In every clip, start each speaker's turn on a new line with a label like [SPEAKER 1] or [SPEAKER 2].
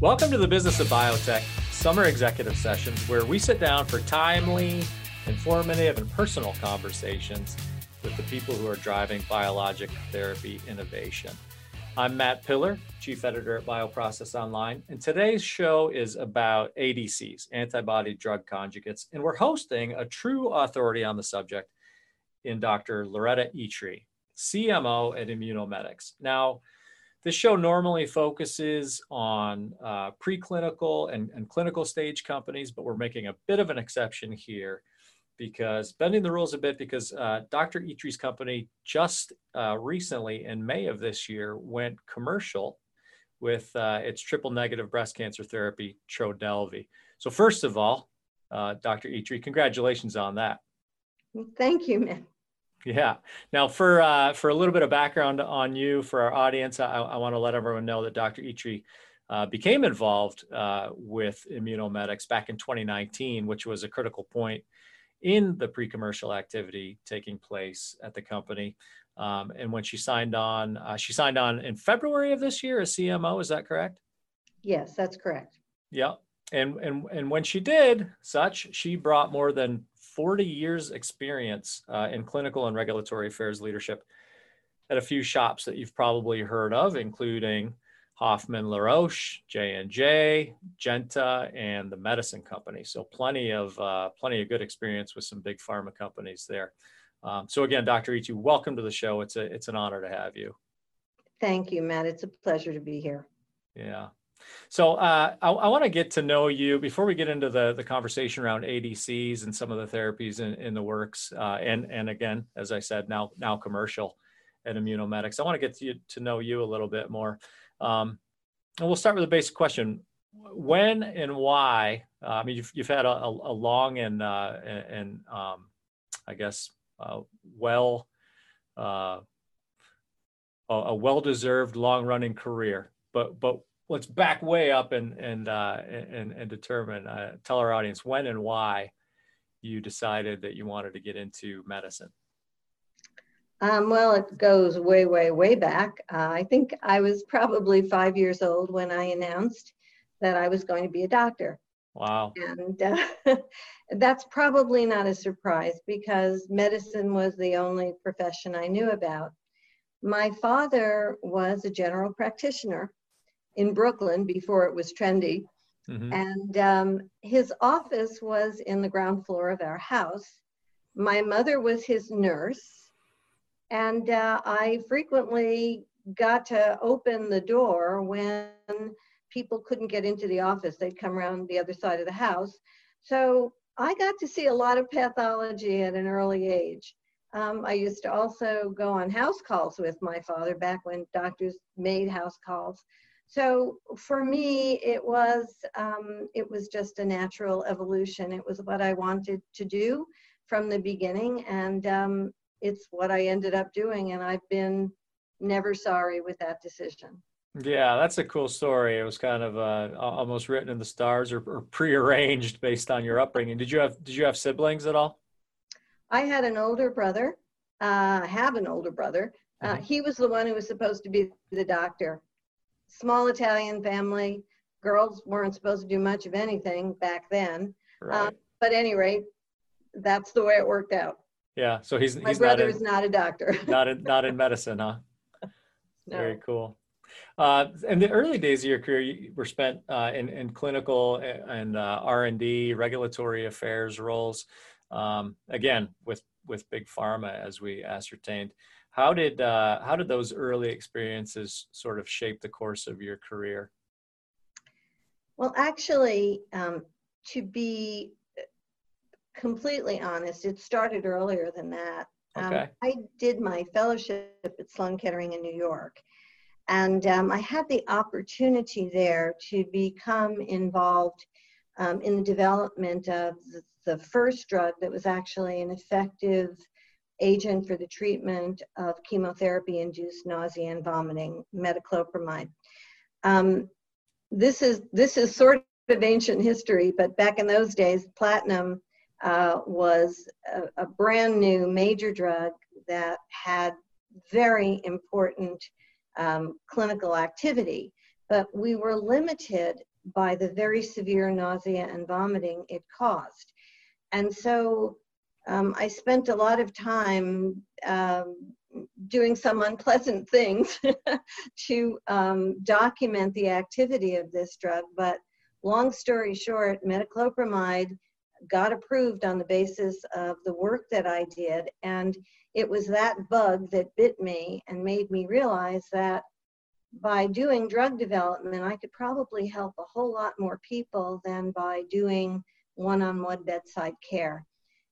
[SPEAKER 1] Welcome to the Business of Biotech Summer Executive Sessions, where we sit down for timely, informative, and personal conversations with the people who are driving biologic therapy innovation. I'm Matt Pillar, Chief Editor at Bioprocess Online, and today's show is about ADCs, antibody drug conjugates, and we're hosting a true authority on the subject in Dr. Loretta Itri, CMO at Immunomedics. Now, this show normally focuses on uh, preclinical and, and clinical stage companies, but we're making a bit of an exception here because bending the rules a bit because uh, Dr. Itri's company just uh, recently in May of this year went commercial with uh, its triple negative breast cancer therapy, Trodelvy. So first of all, uh, Dr. Itri, congratulations on that.
[SPEAKER 2] Thank you, man.
[SPEAKER 1] Yeah. Now, for uh, for a little bit of background on you for our audience, I, I want to let everyone know that Dr. Itri uh, became involved uh, with Immunomedics back in 2019, which was a critical point in the pre-commercial activity taking place at the company. Um, and when she signed on, uh, she signed on in February of this year as CMO. Is that correct?
[SPEAKER 2] Yes, that's correct.
[SPEAKER 1] Yeah. And and and when she did such, she brought more than 40 years experience uh, in clinical and regulatory affairs leadership at a few shops that you've probably heard of, including Hoffmann La Roche, J&J, Genta, and the Medicine Company. So plenty of uh, plenty of good experience with some big pharma companies there. Um, so again, Dr. Itri, welcome to the show. It's a it's an honor to have you.
[SPEAKER 2] Thank you, Matt. It's a pleasure to be here.
[SPEAKER 1] Yeah. So uh, I, I want to get to know you before we get into the, the conversation around ADCs and some of the therapies in, in the works. Uh, and, and again, as I said, now, now commercial at Immunomedics. I want to get to, you, to know you a little bit more. Um, and we'll start with a basic question. When and why, uh, I mean, you've, you've had a, a long and, uh, and um, I guess, uh, well, uh, a well-deserved long-running career. But, but let's back way up and and uh, and, and determine uh, tell our audience when and why you decided that you wanted to get into medicine.
[SPEAKER 2] Um, well it goes way way way back. Uh, i think i was probably five years old when i announced that i was going to be a doctor.
[SPEAKER 1] Wow.
[SPEAKER 2] And uh, that's probably not a surprise because medicine was the only profession i knew about. My father was a general practitioner in Brooklyn before it was trendy. Mm-hmm. And um, his office was in the ground floor of our house. My mother was his nurse. And uh, I frequently got to open the door when people couldn't get into the office. They'd come around the other side of the house. So I got to see a lot of pathology at an early age. Um, I used to also go on house calls with my father back when doctors made house calls. So for me, it was um, it was just a natural evolution. It was what I wanted to do from the beginning, and um, it's what I ended up doing. And I've been never sorry with that decision.
[SPEAKER 1] Yeah, that's a cool story. It was kind of uh, almost written in the stars or, or prearranged based on your upbringing. Did you have Did you have siblings at all?
[SPEAKER 2] I had an older brother. Uh, I have an older brother. Uh, mm-hmm. He was the one who was supposed to be the doctor small Italian family. Girls weren't supposed to do much of anything back then. Right. Um, but any rate, that's the way it worked out.
[SPEAKER 1] Yeah. So he's
[SPEAKER 2] my
[SPEAKER 1] he's
[SPEAKER 2] brother
[SPEAKER 1] not
[SPEAKER 2] in, is not a doctor.
[SPEAKER 1] not in not in medicine, huh?
[SPEAKER 2] No.
[SPEAKER 1] Very cool. Uh, in the early days of your career, you were spent uh, in, in clinical and uh, R and D, regulatory affairs roles. Um, again, with with big pharma, as we ascertained. How did uh, how did those early experiences sort of shape the course of your career?
[SPEAKER 2] Well, actually, um, to be completely honest, it started earlier than that.
[SPEAKER 1] Um, okay.
[SPEAKER 2] Um, I did my fellowship at Sloan Kettering in New York, and um, I had the opportunity there to become involved um, in the development of the, the, first drug that was actually an effective agent for the treatment of chemotherapy-induced nausea and vomiting, metoclopramide. Um, this is this is sort of ancient history, but back in those days, platinum uh, was a, a, brand new major drug that had very important um, clinical activity, but we were limited by the very severe nausea and vomiting it caused. And so um, I spent a lot of time um, doing some unpleasant things to um, document the activity of this drug. But long story short, metoclopramide got approved on the basis of the work that I did. And it was that bug that bit me and made me realize that by doing drug development, I could probably help a whole lot more people than by doing one on one bedside care.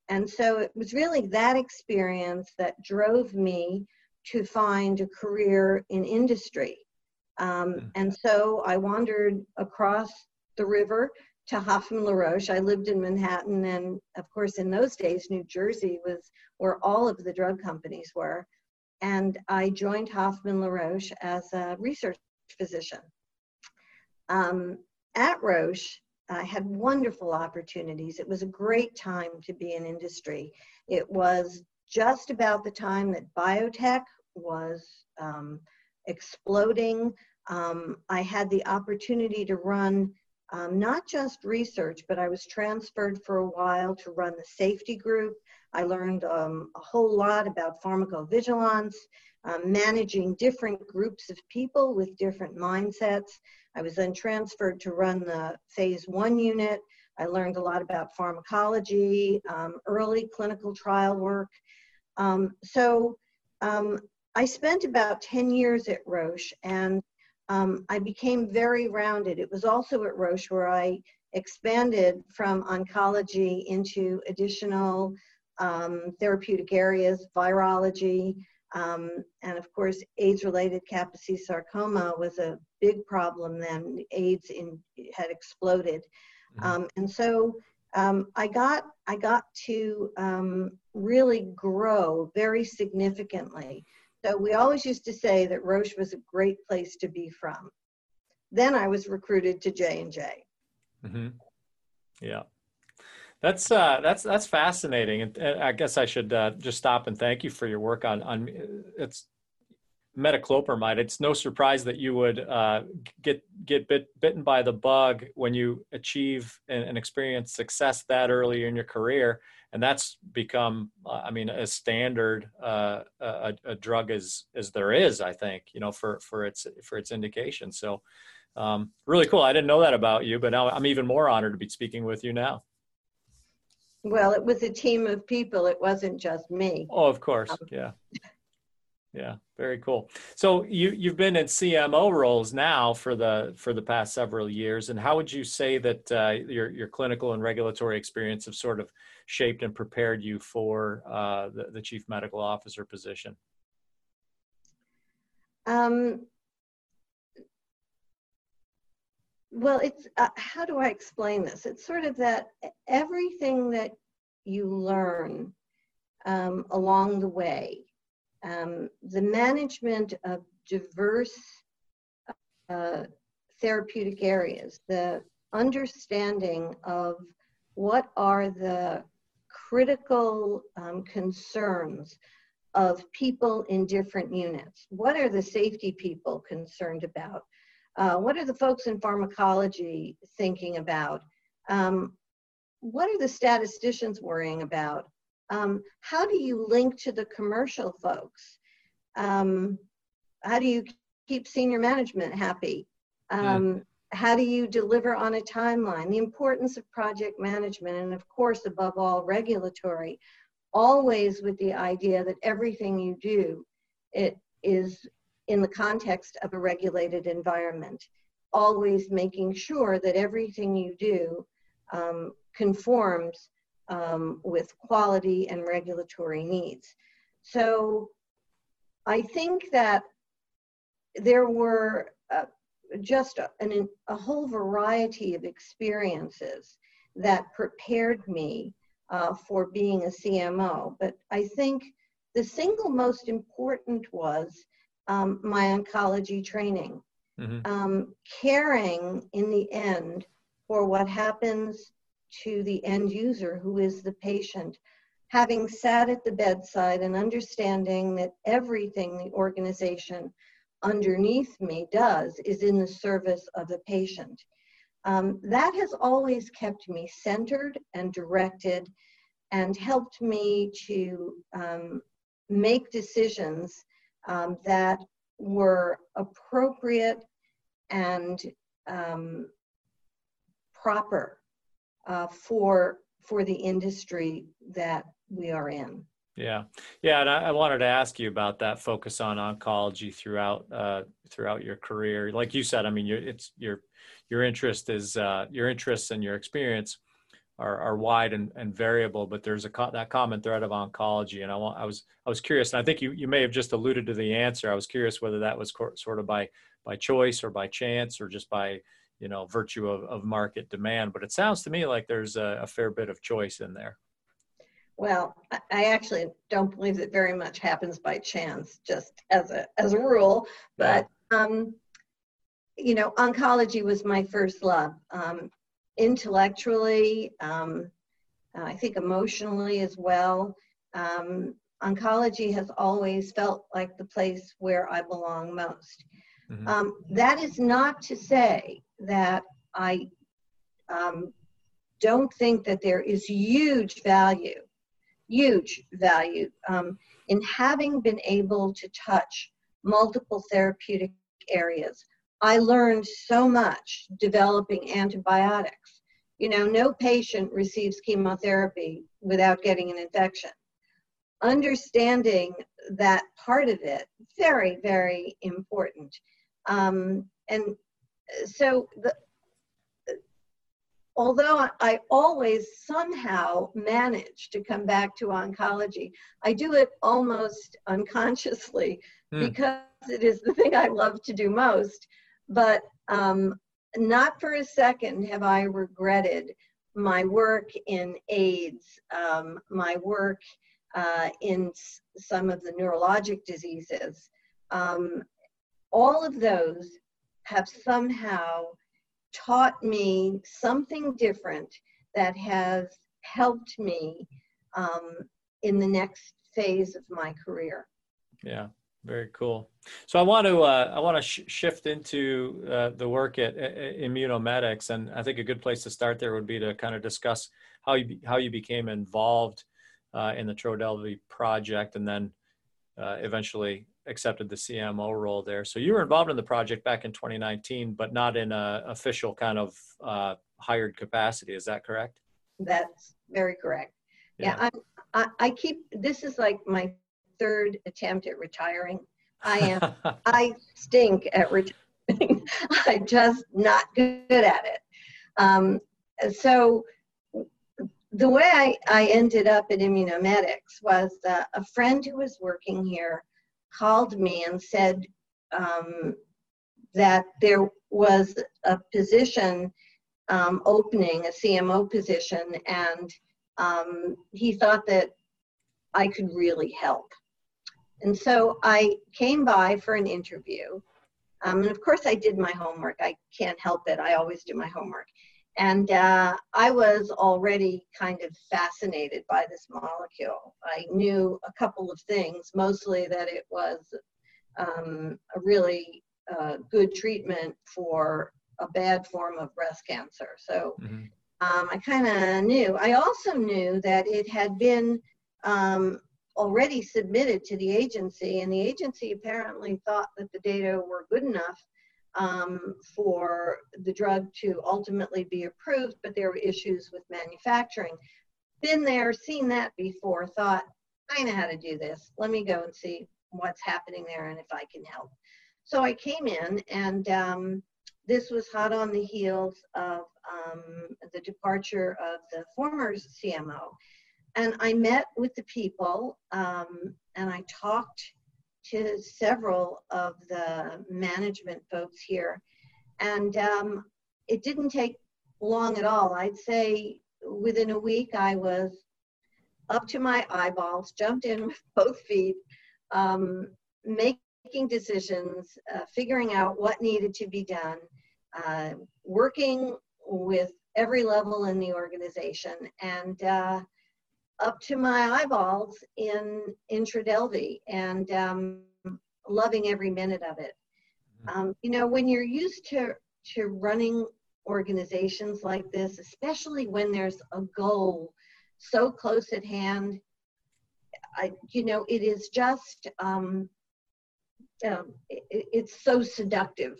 [SPEAKER 2] And so it was really that experience that drove me to find a career in industry. Um, hmm. and so I wandered across the river to Hoffmann La Roche. I lived in Manhattan, and of course, in those days, New Jersey was where all of the drug companies were. And I joined Hoffmann La Roche as a research physician. Um, at Roche, I had wonderful opportunities. It was a great time to be in industry. It was just about the time that biotech was um, exploding. Um, I had the opportunity to run um, not just research, but I was transferred for a while to run the safety group. I learned um, a whole lot about pharmacovigilance, um, managing different groups of people with different mindsets. I was then transferred to run the phase one unit. I learned a lot about pharmacology, um, early clinical trial work. Um, so um, I spent about 10 years at Roche and um, I became very rounded. It was also at Roche where I expanded from oncology into additional um, therapeutic areas, virology, um, and of course, AIDS-related Kaposi sarcoma was a big problem then. AIDS in, had exploded, mm-hmm. Um, and so um, I got I got to um, really grow very significantly. So we always used to say that Roche was a great place to be from. Then I was recruited to J and J.
[SPEAKER 1] Mm-hmm. Yeah, that's uh, that's that's fascinating, and, I guess I should uh, just stop and thank you for your work on on it's metoclopramide. It's no surprise that you would uh, get get bit, bitten by the bug when you achieve and, and, experience success that early in your career, and that's become, uh, I mean, a standard uh, a, a, drug as as there is. I think you know for for its for its indication. So. Um, really cool. I didn't know that about you, but now I'm even more honored to be speaking with you now.
[SPEAKER 2] Well, it was a team of people. It wasn't just me.
[SPEAKER 1] Oh, of course. Um, yeah. Yeah, very cool. So you you've been in CMO roles now for the for the past several years, and how would you say that uh, your your clinical and regulatory experience have sort of shaped and prepared you for uh, the the chief medical officer position? Um,
[SPEAKER 2] well, it's uh, how do I explain this? It's sort of that everything that you learn um, along the way um, the management of diverse uh, therapeutic areas, the understanding of what are the critical um, concerns of people in different units. What are the safety people concerned about? Uh, what are the folks in pharmacology thinking about? Um, what are the statisticians worrying about? Um, how do you link to the commercial folks? Um, how do you keep senior management happy? Um, How do you deliver on a timeline? The importance of project management, and of course, above all, regulatory, always with the idea that everything you do it is in the context of a regulated environment. Always making sure that everything you do um, conforms um, with quality and regulatory needs. So I think that there were uh, just a, an, a, whole variety of experiences that prepared me uh, for being a CMO. But I think the single most important was um, my oncology training. Mm-hmm. Um, caring in the end for what happens to the end user, who is the patient, having sat at the bedside and understanding that everything the organization underneath me does is in the service of the patient. um, that has always kept me centered and directed and helped me to um, make decisions um, that were appropriate and um, proper uh, for for the industry that we are in.
[SPEAKER 1] Yeah, yeah, and I, I, wanted to ask you about that focus on oncology throughout uh, throughout your career. Like you said, I mean, it's your your interest is uh, your interests and your experience are, are wide and, and variable, but there's a co- that common thread of oncology. And I want, I was, I was curious, and I think you, you may have just alluded to the answer. I was curious whether that was co- sort of by, by choice or by chance or just by, you know, virtue of, of market demand. But it sounds to me like there's a, a fair bit of choice in there.
[SPEAKER 2] Well, I actually don't believe that very much happens by chance, just as a as a rule. But um, you know, oncology was my first love. Um, intellectually, um, I think emotionally as well. Um, oncology has always felt like the place where I belong most. Mm-hmm. Um, that is not to say that I um, don't think that there is huge value, huge value um, in having been able to touch multiple therapeutic areas I learned so much developing antibiotics. You know, no patient receives chemotherapy without getting an infection. Understanding that part of it, very, very important. Um, and so, the, although I always somehow manage to come back to oncology, I do it almost unconsciously mm. because it is the thing I love to do most. But um, not for a second have I regretted my work in AIDS, um, my work uh, in some of the neurologic diseases. Um, all of those have somehow taught me something different that has helped me um, in the next phase of my career.
[SPEAKER 1] Yeah. Very cool. So I want to uh, I want to sh- shift into uh, the work at, at, Immunomedics, and I think a good place to start there would be to kind of discuss how you be, how you became involved uh, in the Trodelvy project, and then uh, eventually accepted the CMO role there. So you were involved in the project back in 2019, but not in a official kind of uh, hired capacity. Is that correct?
[SPEAKER 2] That's very correct. Yeah, yeah I, I keep this is like my third attempt at retiring. I am, I stink at retiring. I'm just not good at it. Um, so the way I, I ended up at Immunomedics was uh, a friend who was working here called me and said um, that there was a position um, opening, a CMO position, and um, he thought that I could really help. And so I came by for an interview. Um, and of course, I did my homework. I can't help it. I always do my homework. And uh, I was already kind of fascinated by this molecule. I knew a couple of things, mostly that it was um, a really uh, good treatment for a bad form of breast cancer. So mm-hmm. um, I kind of knew. I also knew that it had been um, already submitted to the agency, and the agency apparently thought that the data were good enough um, for the drug to ultimately be approved, but there were issues with manufacturing. Been there, seen that before, thought, I know how to do this. Let me go and see what's happening there and if I can help. So I came in, and um, this was hot on the heels of um, the departure of the former CMO and I met with the people um, and I talked to several of the management folks here. And um, it didn't take long at all. I'd say within a week, I was up to my eyeballs, jumped in with both feet, um, making decisions, uh, figuring out what needed to be done, uh, working with every level in the organization. And uh, up to my eyeballs in in Trodelvy and um, loving every minute of it. Mm-hmm. Um, you know, when you're used to to running organizations like this, especially when there's a goal so close at hand. I, you know, it is just, um, um, it, it's so seductive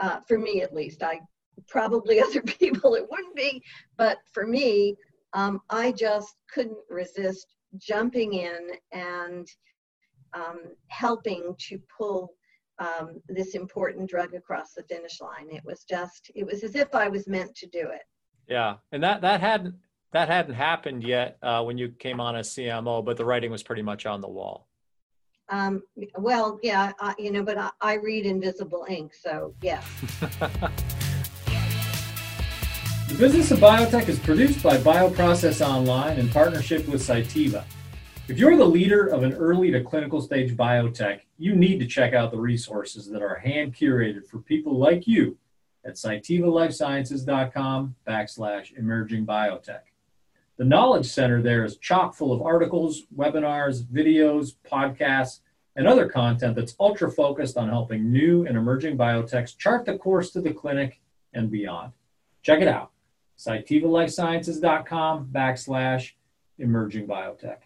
[SPEAKER 2] uh, for me at least. I probably other people it wouldn't be, but for me, um, I just couldn't resist jumping in and um, helping to pull um, this important drug across the finish line. It was just, it was as if I was meant to do it.
[SPEAKER 1] Yeah, and that that hadn't that hadn't happened yet uh, when you came on as CMO, but the writing was pretty much on the wall.
[SPEAKER 2] Um, well, yeah, I, you know, but I, I read invisible ink, so yes.
[SPEAKER 1] the Business of Biotech is produced by Bioprocess Online in partnership with Cytiva. If you're the leader of an early to clinical stage biotech, you need to check out the resources that are hand curated for people like you at cytivalifesciences.com backslash emerging biotech. The Knowledge Center there is chock full of articles, webinars, videos, podcasts, and other content that's ultra focused on helping new and emerging biotechs chart the course to the clinic and beyond. Check it out. cytivalifesciences.com backslash emerging biotech.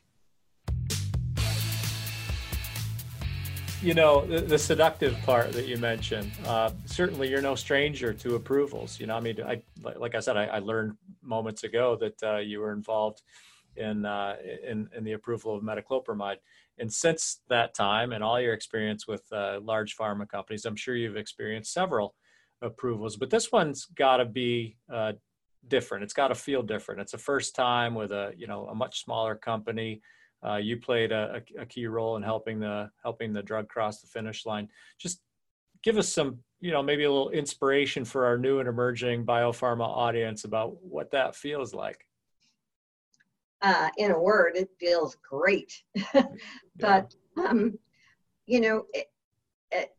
[SPEAKER 1] you know the, the, seductive part that you mentioned uh, certainly you're no stranger to approvals you know i mean i like i said i, I learned moments ago that uh, you were involved in, uh, in in the approval of metoclopramide and since that time and all your experience with uh, large pharma companies i'm sure you've experienced several approvals but this one's got to be uh, different it's got to feel different it's a first time with a you know a much smaller company uh, you played a, a, key role in helping the helping the drug cross the finish line. Just give us some, you know, maybe a little inspiration for our new and emerging biopharma audience about what that feels like.
[SPEAKER 2] Uh, in a word, it feels great. but um, you know, it, it,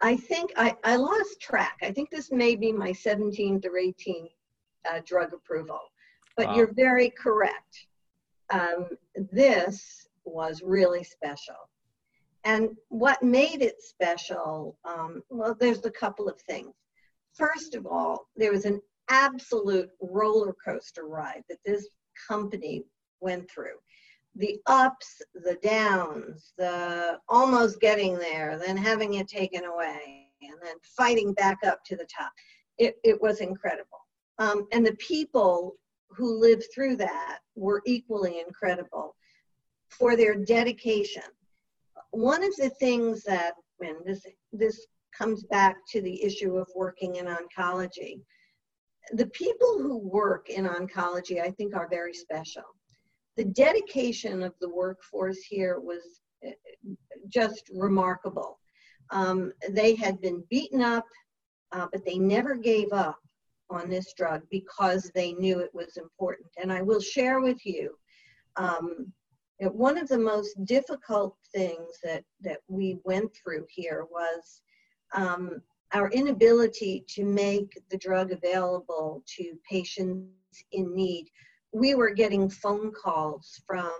[SPEAKER 2] I think I, I lost track. I think this may be my 17th or 18th uh, drug approval. But wow. you're very correct um, this was really special. And what made it special, um, well, there's a couple of things. First of all, there was an absolute roller coaster ride that this company went through. The ups, the downs, the almost getting there, then having it taken away, and then fighting back up to the top. It, it was incredible. Um, and the people who lived through that were equally incredible for their dedication. One of the things that, when this, this comes back to the issue of working in oncology, the people who work in oncology, I think, are very special. The dedication of the workforce here was eh, just remarkable. Um, they had been beaten up, uh, but they never gave up on this drug because they knew it was important. And I will share with you um, one of the most difficult things that, that we went through here was um, our inability to make the drug available to patients in need. We were getting phone calls from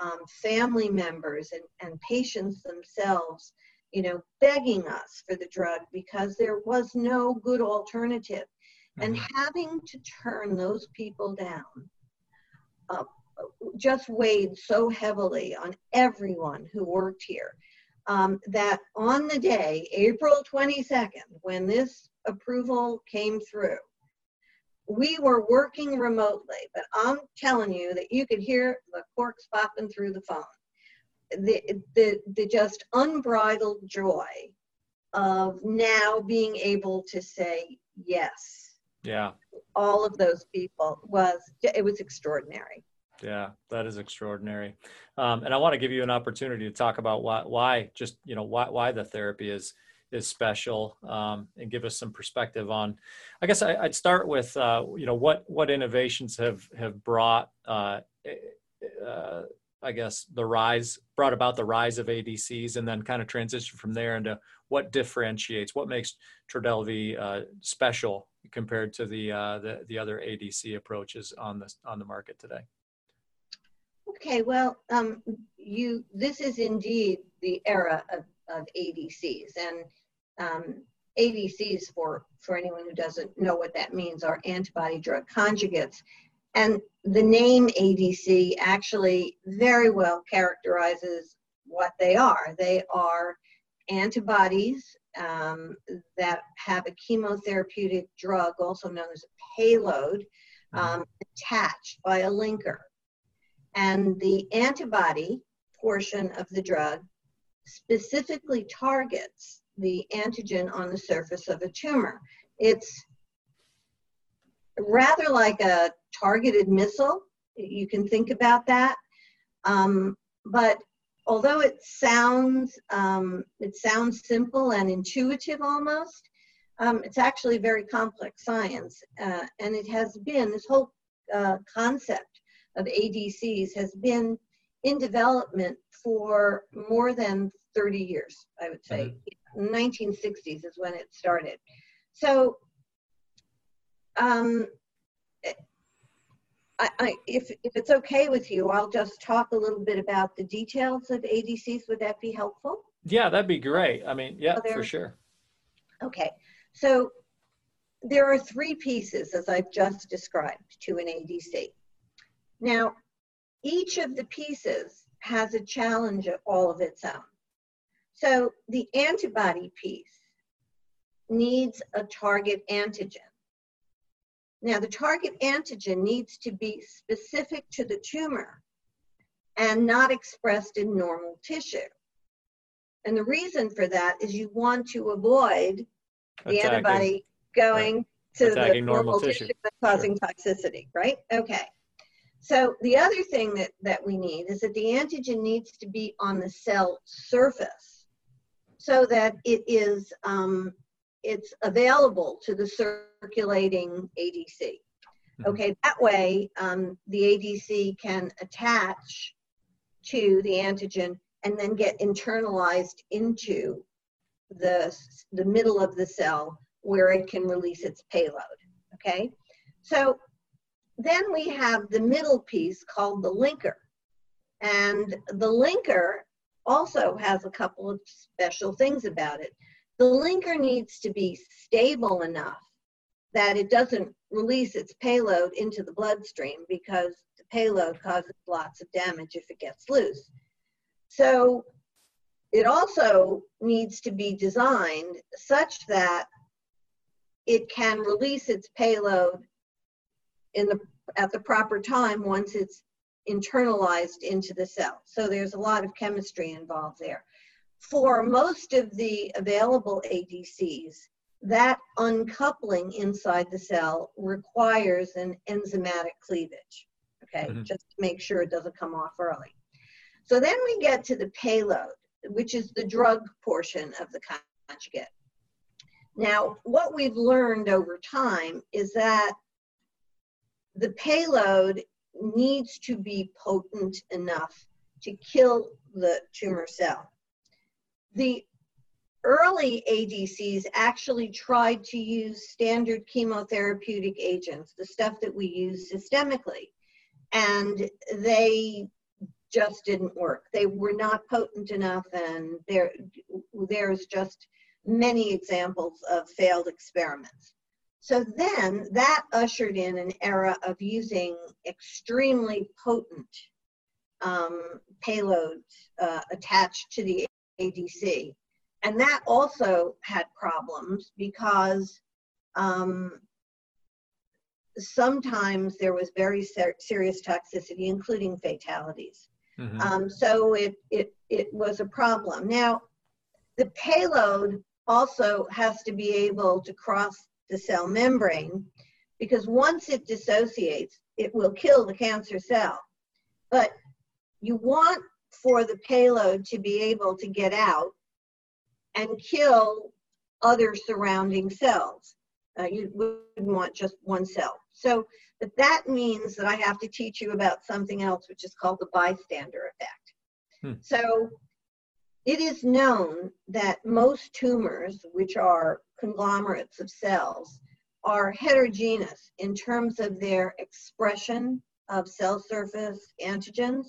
[SPEAKER 2] um, family members and, and patients themselves, you know, begging us for the drug because there was no good alternative. And mm-hmm. having to turn those people down uh, just weighed so heavily on everyone who worked here um, that on the day, April 22nd, when this approval came through, we were working remotely, but I'm telling you that you could hear the corks popping through the phone. The, the, the just unbridled joy of now being able to say yes
[SPEAKER 1] yeah.
[SPEAKER 2] All of those people was it was extraordinary.
[SPEAKER 1] Yeah that is extraordinary. Um, and i want to give you an opportunity to talk about why why just you know why why the therapy is is special um, and give us some perspective on i guess I, would start with uh, you know what what innovations have have brought uh, uh, I guess the rise brought about the rise of ADCs and then kind of transition from there into what differentiates, what makes Trodelvy uh, special compared to the, uh, the, the other ADC approaches on the on the market today.
[SPEAKER 2] Okay, well, um, you this is indeed the era of, of ADCs, and um, ADCs, for, for anyone who doesn't know what that means, are antibody drug conjugates. And the name ADC actually very well characterizes what they are. They are antibodies um, that have a chemotherapeutic drug, also known as a payload, mm-hmm. um, attached by a linker. And the antibody portion of the drug specifically targets the antigen on the surface of a tumor. It's rather like a targeted missile. You can think about that. Um, but although it sounds um, it sounds simple and intuitive almost, um, it's actually very complex science, uh, and it has been this whole uh, concept of ADCs has been in development for more than 30 years, I would say. Mm-hmm. 1960s is when it started. So, um, I, I, if, if it's okay with you, I'll just talk a little bit about the details of ADCs. Would that be helpful?
[SPEAKER 1] Yeah, that'd be great. I mean, yeah, for sure.
[SPEAKER 2] Okay, so there are three pieces, as I've just described, to an ADC. Now, each of the pieces has a challenge all of its own. So the antibody piece needs a target antigen. Now, the target antigen needs to be specific to the tumor and not expressed in normal tissue. And the reason for that is you want to avoid the Attacking. antibody going right. to Attacking the normal, normal tissue, tissue causing sure. toxicity, right? Okay. So the other thing that, that we need is that the antigen needs to be on the cell surface so that it is um, it's available to the circulating ADC. Mm-hmm. Okay, that way um, the ADC can attach to the antigen and then get internalized into the, the middle of the cell where it can release its payload. Okay, so then we have the middle piece called the linker. And the linker also has a couple of special things about it. The linker needs to be stable enough that it doesn't release its payload into the bloodstream because the payload causes lots of damage if it gets loose. So it also needs to be designed such that it can release its payload in the at the proper time once it's internalized into the cell. So there's a lot of chemistry involved there. For most of the available ADCs, that uncoupling inside the cell requires an enzymatic cleavage, okay, mm-hmm. just to make sure it doesn't come off early. So then we get to the payload, which is the drug portion of the conjugate. Now, what we've learned over time is that the payload needs to be potent enough to kill the tumor cell. The early ADCs actually tried to use standard chemotherapeutic agents, the stuff that we use systemically, and they just didn't work. They were not potent enough, and there, there's just many examples of failed experiments. So then that ushered in an era of using extremely potent um, payloads uh, attached to the ADC. And that also had problems because um, sometimes there was very ser- serious toxicity, including fatalities. Mm-hmm. Um, so it, it, it was a problem. Now, the payload also has to be able to cross the cell membrane because once it dissociates, it will kill the cancer cell. But you want for the payload to be able to get out and kill other surrounding cells. Uh, you wouldn't want just one cell. So, but that means that I have to teach you about something else, which is called the bystander effect. Hmm. So, it is known that most tumors, which are conglomerates of cells are heterogeneous in terms of their expression of cell surface antigens.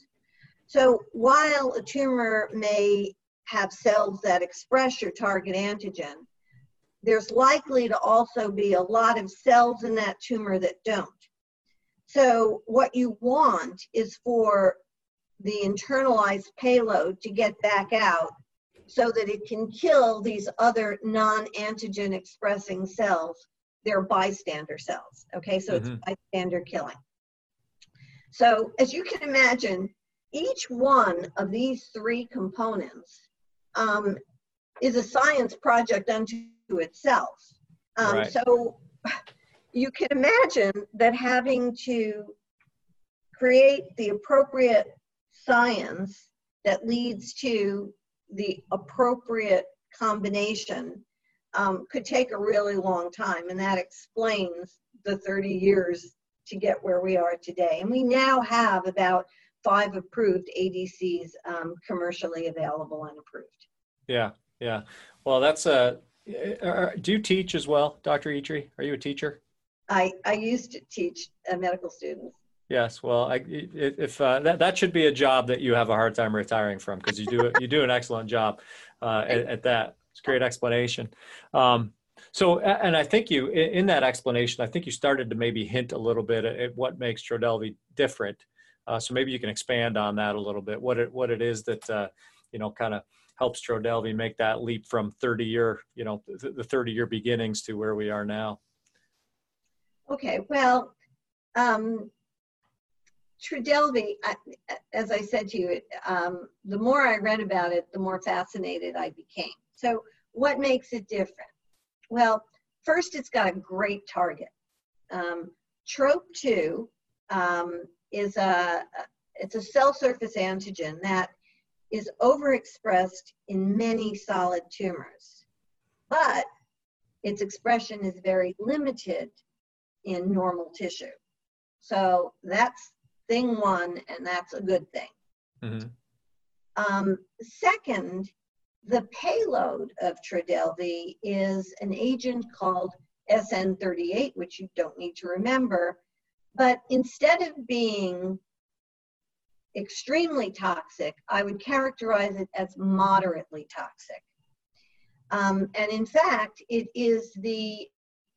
[SPEAKER 2] So while a tumor may have cells that express your target antigen, there's likely to also be a lot of cells in that tumor that don't. So what you want is for the internalized payload to get back out so that it can kill these other non-antigen expressing cells. They're bystander cells, okay? So mm-hmm. it's bystander killing. So as you can imagine, each one of these three components um, is a science project unto itself. Um, right. So you can imagine that having to create the appropriate science that leads to the appropriate combination um, could take a really long time, and that explains the 30 years to get where we are today. And we now have about five approved ADCs um, commercially available and approved.
[SPEAKER 1] Yeah, yeah. Well, that's a. Uh, do you teach as well, Dr. Itri? Are you a teacher?
[SPEAKER 2] I, I used to teach uh, medical students.
[SPEAKER 1] Yes, well, I, if uh, that that should be a job that you have a hard time retiring from because you do you do an excellent job uh, at, at, that. It's a great explanation. Um, so, and I think you in that explanation, I think you started to maybe hint a little bit at what makes Trodelvy different. Uh, so maybe you can expand on that a little bit. What it what it is that uh, you know kind of helps Trodelvy make that leap from 30 year you know the 30 year beginnings to where we are now.
[SPEAKER 2] Okay, well, um, Trodelvy, as I said to you, um, the more I read about it, the more fascinated I became. So, what makes it different? Well, first, it's got a great target. Um, TROP2 um, is a it's a cell surface antigen that is overexpressed in many solid tumors, but its expression is very limited in normal tissue. So that's thing one, and that's a good thing. Mm-hmm. Um, second, the payload of Trodelvy is an agent called SN38, which you don't need to remember. But instead of being extremely toxic, I would characterize it as moderately toxic. Um, and in fact, it is the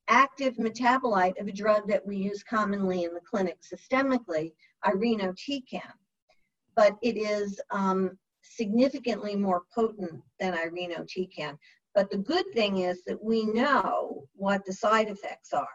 [SPEAKER 2] active metabolite of a drug that we use commonly in the clinic systemically, irinotecan, but it is um, significantly more potent than irinotecan. But the good thing is that we know what the side effects are.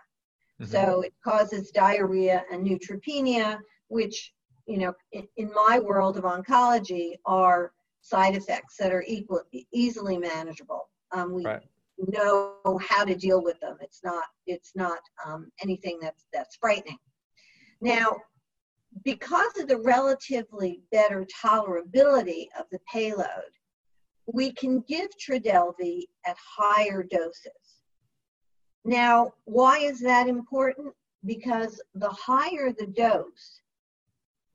[SPEAKER 2] Mm-hmm. So it causes diarrhea and neutropenia, which, you know, in, in, my world of oncology are side effects that are equal, easily manageable. Um, we right. know how to deal with them. It's not, it's not um, anything that's, that's frightening. Now, because of the relatively better tolerability of the payload, we can give Trodelvy at higher doses. Now, why is that important? Because the higher the dose,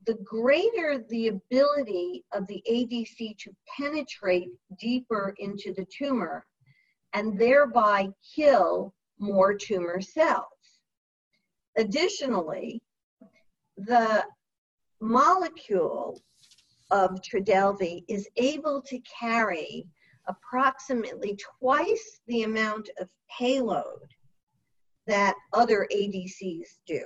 [SPEAKER 2] the greater the ability of the ADC to penetrate deeper into the tumor and thereby kill more tumor cells. Additionally, the molecule of Trodelvy is able to carry approximately twice the amount of payload that other ADCs do.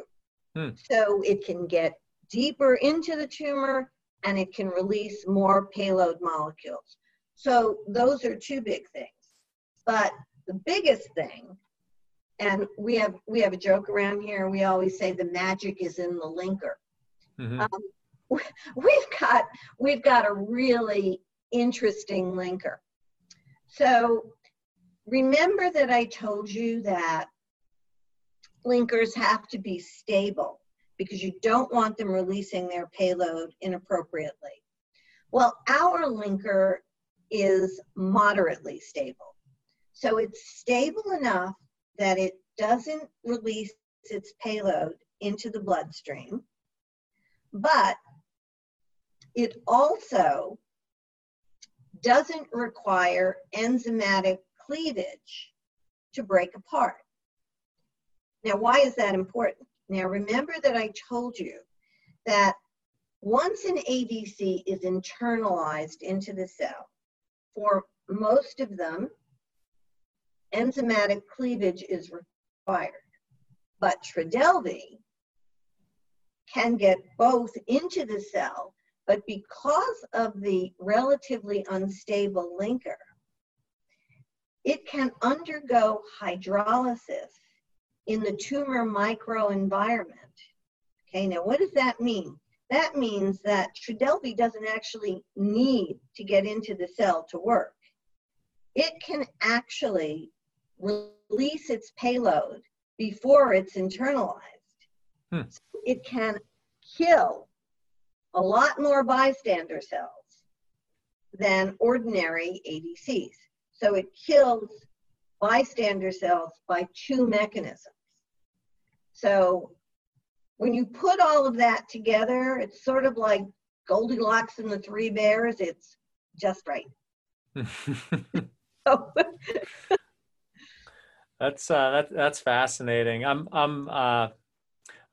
[SPEAKER 2] Hmm. So it can get deeper into the tumor and it can release more payload molecules. So those are two big things. But the biggest thing, and we have we have a joke around here, we always say the magic is in the linker. Mm-hmm. Um, we've got we've got a really interesting linker. So remember that I told you that linkers have to be stable because you don't want them releasing their payload inappropriately. Well, our linker is moderately stable. So it's stable enough that it doesn't release its payload into the bloodstream, but it also doesn't require enzymatic cleavage to break apart. Now, why is that important? Now, remember that I told you that once an ADC is internalized into the cell, for most of them, enzymatic cleavage is required. But Trodelvy can get both into the cell, but because of the relatively unstable linker, it can undergo hydrolysis in the tumor microenvironment. Okay, now what does that mean? That means that Trodelvy doesn't actually need to get into the cell to work. It can actually release its payload before it's internalized. Hmm. So it can kill a lot more bystander cells than ordinary ADCs. So it kills bystander cells by two mechanisms. So when you put all of that together, it's sort of like Goldilocks and the Three Bears. It's just right.
[SPEAKER 1] that's uh, that, that's fascinating. I'm I'm uh,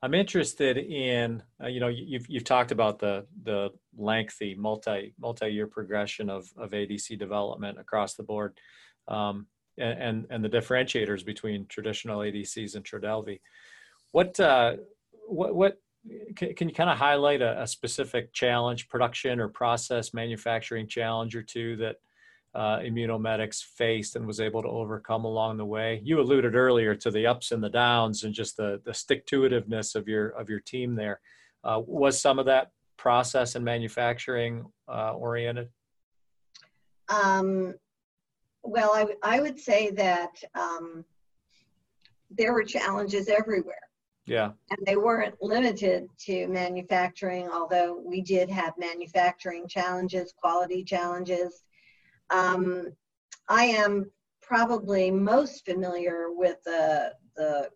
[SPEAKER 1] I'm interested in uh, you know you've you've talked about the the lengthy multi multi year progression of of ADC development across the board, um, and, and, and the differentiators between traditional ADCs and Trodelvy. What uh, what what can, can you kind of highlight a, a, specific challenge, production or process manufacturing challenge or two that uh, Immunomedics faced and was able to overcome along the way? You alluded earlier to the ups and the downs and just the the stick to itiveness of your of your team there. Uh, was some of that process and manufacturing uh, oriented?
[SPEAKER 2] Um, well, I, I would say that um, there were challenges everywhere.
[SPEAKER 1] Yeah.
[SPEAKER 2] And they weren't limited to manufacturing, although we did have manufacturing challenges, quality challenges. Um, I am probably most familiar with the, the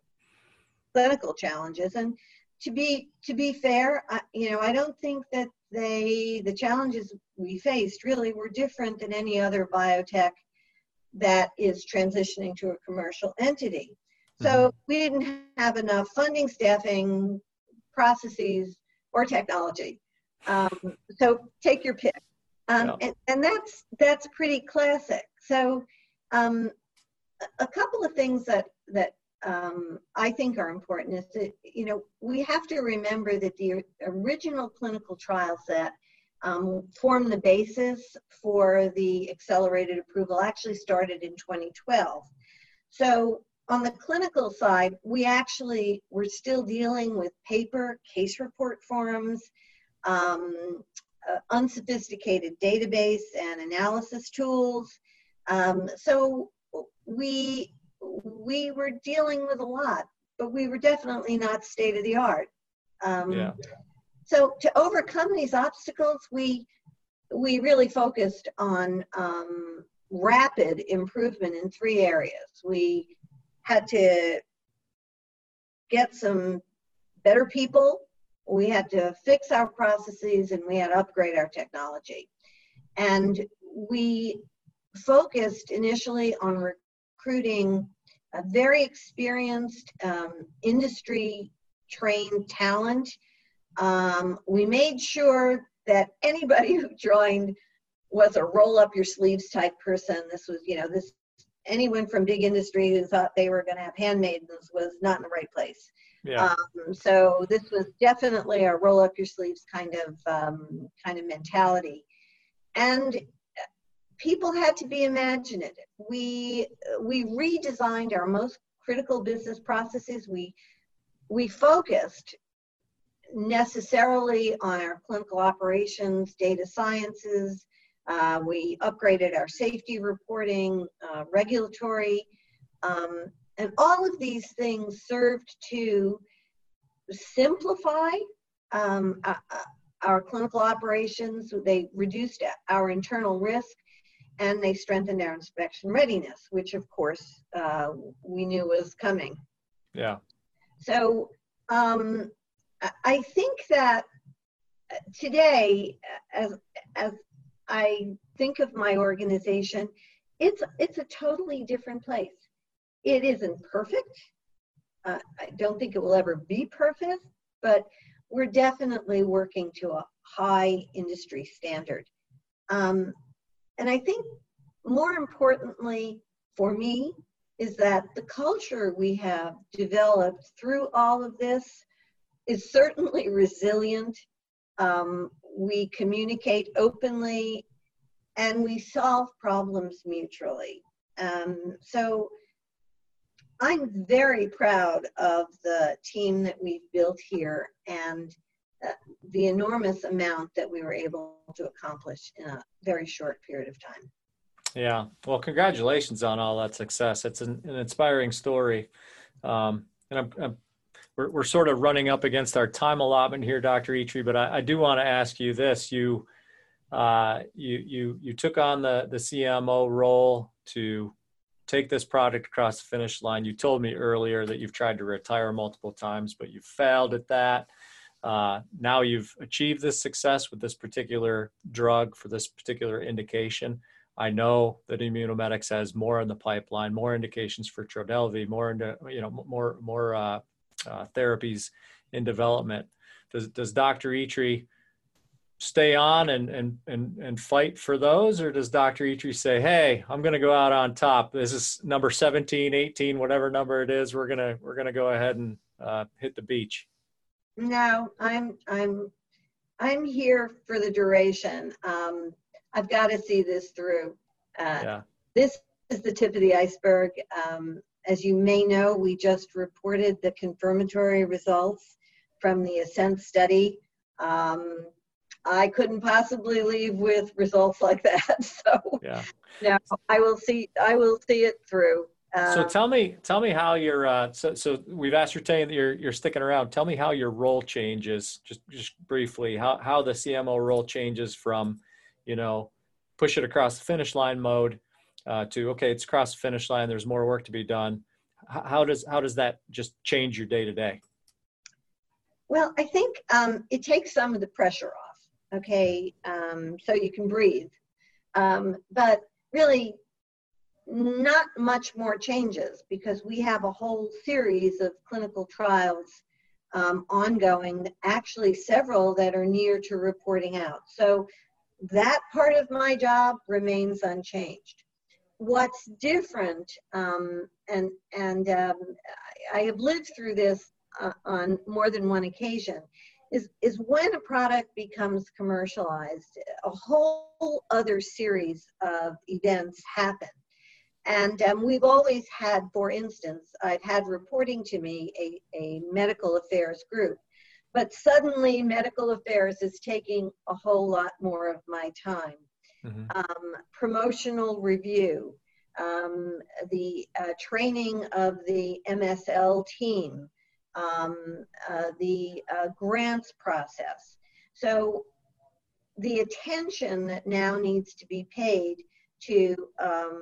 [SPEAKER 2] clinical challenges. And to be to be fair, I, you know, I don't think that they the challenges we faced really were different than any other biotech that is transitioning to a commercial entity. So mm-hmm. we didn't have enough funding, staffing, processes, or technology. Um, so take your pick. Um, yeah. and, and that's that's pretty classic. So um, a couple of things that that um, I think are important is that you know we have to remember that the original clinical trials that um, formed the basis for the accelerated approval actually started in 2012. So on the clinical side, we actually were still dealing with paper case report forms, um, uh, unsophisticated database and analysis tools. Um, so we we were dealing with a lot, but we were definitely not state of the art. Um, yeah. So to overcome these obstacles, we we really focused on um, rapid improvement in three areas. We had to get some better people, we had to fix our processes, and we had to upgrade our technology. And we focused initially on recruiting a very experienced um, industry trained talent um, we made sure that anybody who joined was a roll up your sleeves type person. This was, you know, this anyone from big industry who thought they were going to have handmaidens was not in the right place. Yeah. Um, so this was definitely a roll up your sleeves kind of um, kind of mentality, and people had to be imaginative. We we redesigned our most critical business processes. We we focused necessarily on our clinical operations, data sciences. Uh, we upgraded our safety reporting, uh, regulatory, um, and all of these things served to simplify um, uh, uh our clinical operations. They reduced our internal risk and they strengthened our inspection readiness, which of course uh, we knew was coming.
[SPEAKER 1] Yeah.
[SPEAKER 2] So um, I think that today, as as I think of my organization, it's it's a totally different place. It isn't perfect. Uh, I don't think it will ever be perfect, but we're definitely working to a high industry standard. Um, and I think more importantly for me is that the culture we have developed through all of this is certainly resilient. Um, we communicate openly and we solve problems mutually. Um, so I'm very proud of the team that we've built here and uh, the enormous amount that we were able to accomplish in a very short period of time.
[SPEAKER 1] Yeah. Well, congratulations on all that success. It's an, an inspiring story. Um, and I'm, I'm, we're, we're sort of running up against our time allotment here, Dr. Itri, but I, I do want to ask you this. You, uh, you, you, you took on the, the CMO role to take this product across the finish line. You told me earlier that you've tried to retire multiple times, but you failed at that. Uh, now you've achieved this success with this particular drug for this particular indication. I know that Immunomedics has more in the pipeline, more indications for Trodelvy, more into you know more more uh, uh, therapies in development. Does does Dr. Itri stay on and and and and fight for those, or does Dr. Itri say, "Hey, I'm going to go out on top. This is number 17, 18, whatever number it is. We're gonna we're gonna go ahead and uh, hit the beach."
[SPEAKER 2] No, I'm I'm I'm here for the duration. Um, I've got to see this through. Uh, yeah. This is the tip of the iceberg. Um, as you may know, we just reported the confirmatory results from the ASCENT study. Um, I couldn't possibly leave with results like that. So yeah. now I will see I will see it through
[SPEAKER 1] so um, tell me, tell me how you're. Uh, so, so we've ascertained that you're you're sticking around. Tell me how your role changes, just just briefly. How how the CMO role changes from, you know, push it across the finish line mode, uh, to okay, it's across the finish line. There's more work to be done. How, how does how does that just change your day to day?
[SPEAKER 2] Well, I think um, it takes some of the pressure off. Okay, um, so you can breathe. Um, but really, not much more changes because we have a whole series of clinical trials um, ongoing, actually several that are near to reporting out. So that part of my job remains unchanged. What's different, um, and, and um, I have lived through this uh, on more than one occasion, is, is when a product becomes commercialized, a whole other series of events happen and um, we've always had, for instance, I've had reporting to me a, a medical affairs group, but suddenly medical affairs is taking a whole lot more of my time. Mm-hmm. Um, promotional review, um, the uh, training of the MSL team, um, uh, the uh, grants process. So the attention that now needs to be paid to um,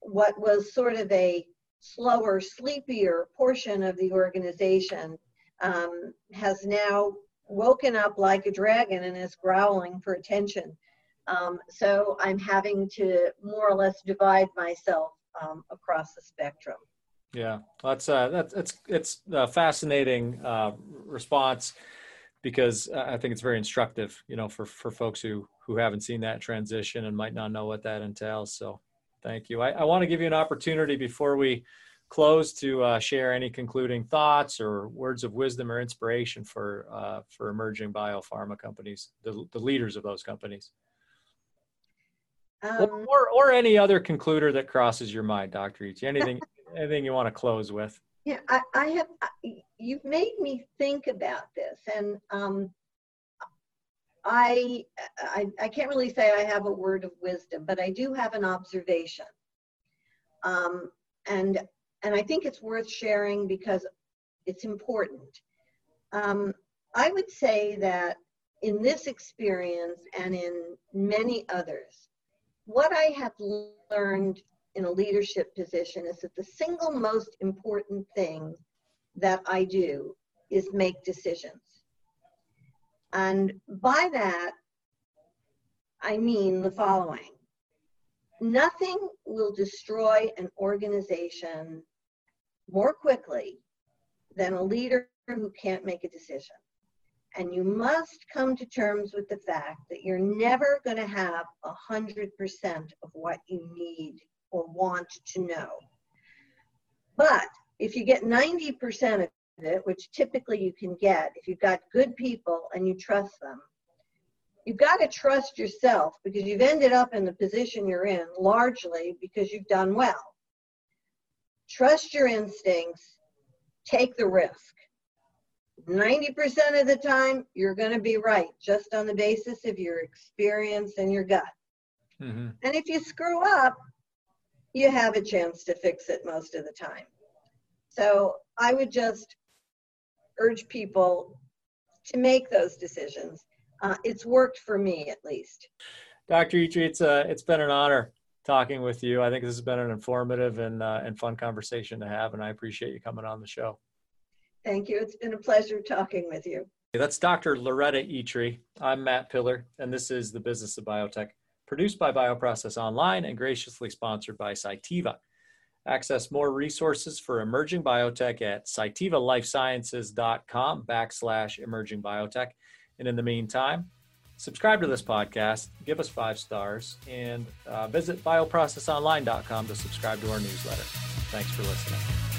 [SPEAKER 2] what was sort of a slower, sleepier portion of the organization um, has now woken up like a dragon and is growling for attention. Um, so I'm having to more or less divide myself um, across the spectrum.
[SPEAKER 1] Yeah, that's uh, that's it's it's a fascinating uh, response because I think it's very instructive, you know, for for folks who who haven't seen that transition and might not know what that entails. So Thank you. I, I want to give you an opportunity before we close to uh, share any concluding thoughts or words of wisdom or inspiration for uh, for emerging biopharma companies, the, the leaders of those companies. Um, or, or any other concluder that crosses your mind, Dr. Itri. Anything anything you want to close with?
[SPEAKER 2] Yeah, I, I have. You've made me think about this, and um, I, I, I can't really say I have a word of wisdom, but I do have an observation. Um, and, and I think it's worth sharing because it's important. Um, I would say that in this experience and in many others, what I have learned in a leadership position is that the single most important thing that I do is make decisions. And by that, I mean the following. Nothing will destroy an organization more quickly than a leader who can't make a decision. And you must come to terms with the fact that you're never going to have 100% of what you need or want to know. But if you get 90% of it, which typically you can get if you've got good people and you trust them, you've got to trust yourself because you've ended up in the position you're in largely because you've done well. Trust your instincts, take the risk. 90% of the time, you're going to be right just on the basis of your experience and your gut. Mm-hmm. And if you screw up, you have a chance to fix it most of the time. So I would just urge people to make those decisions. Uh, it's worked for me at least.
[SPEAKER 1] Dr. Itri, it's, uh, it's been an honor talking with you. I think this has been an informative and, uh, and fun conversation to have, and I appreciate you coming on the show.
[SPEAKER 2] Thank you. It's been a pleasure talking with you.
[SPEAKER 1] That's Dr. Loretta Itri. I'm Matt Pillar, and this is The Business of Biotech, produced by Bioprocess Online and graciously sponsored by Cytiva. Access more resources for emerging biotech at cytivalifesciences.com backslash emerging biotech. And in the meantime, subscribe to this podcast, give us five stars, and uh, visit bioprocessonline.com to subscribe to our newsletter. Thanks for listening.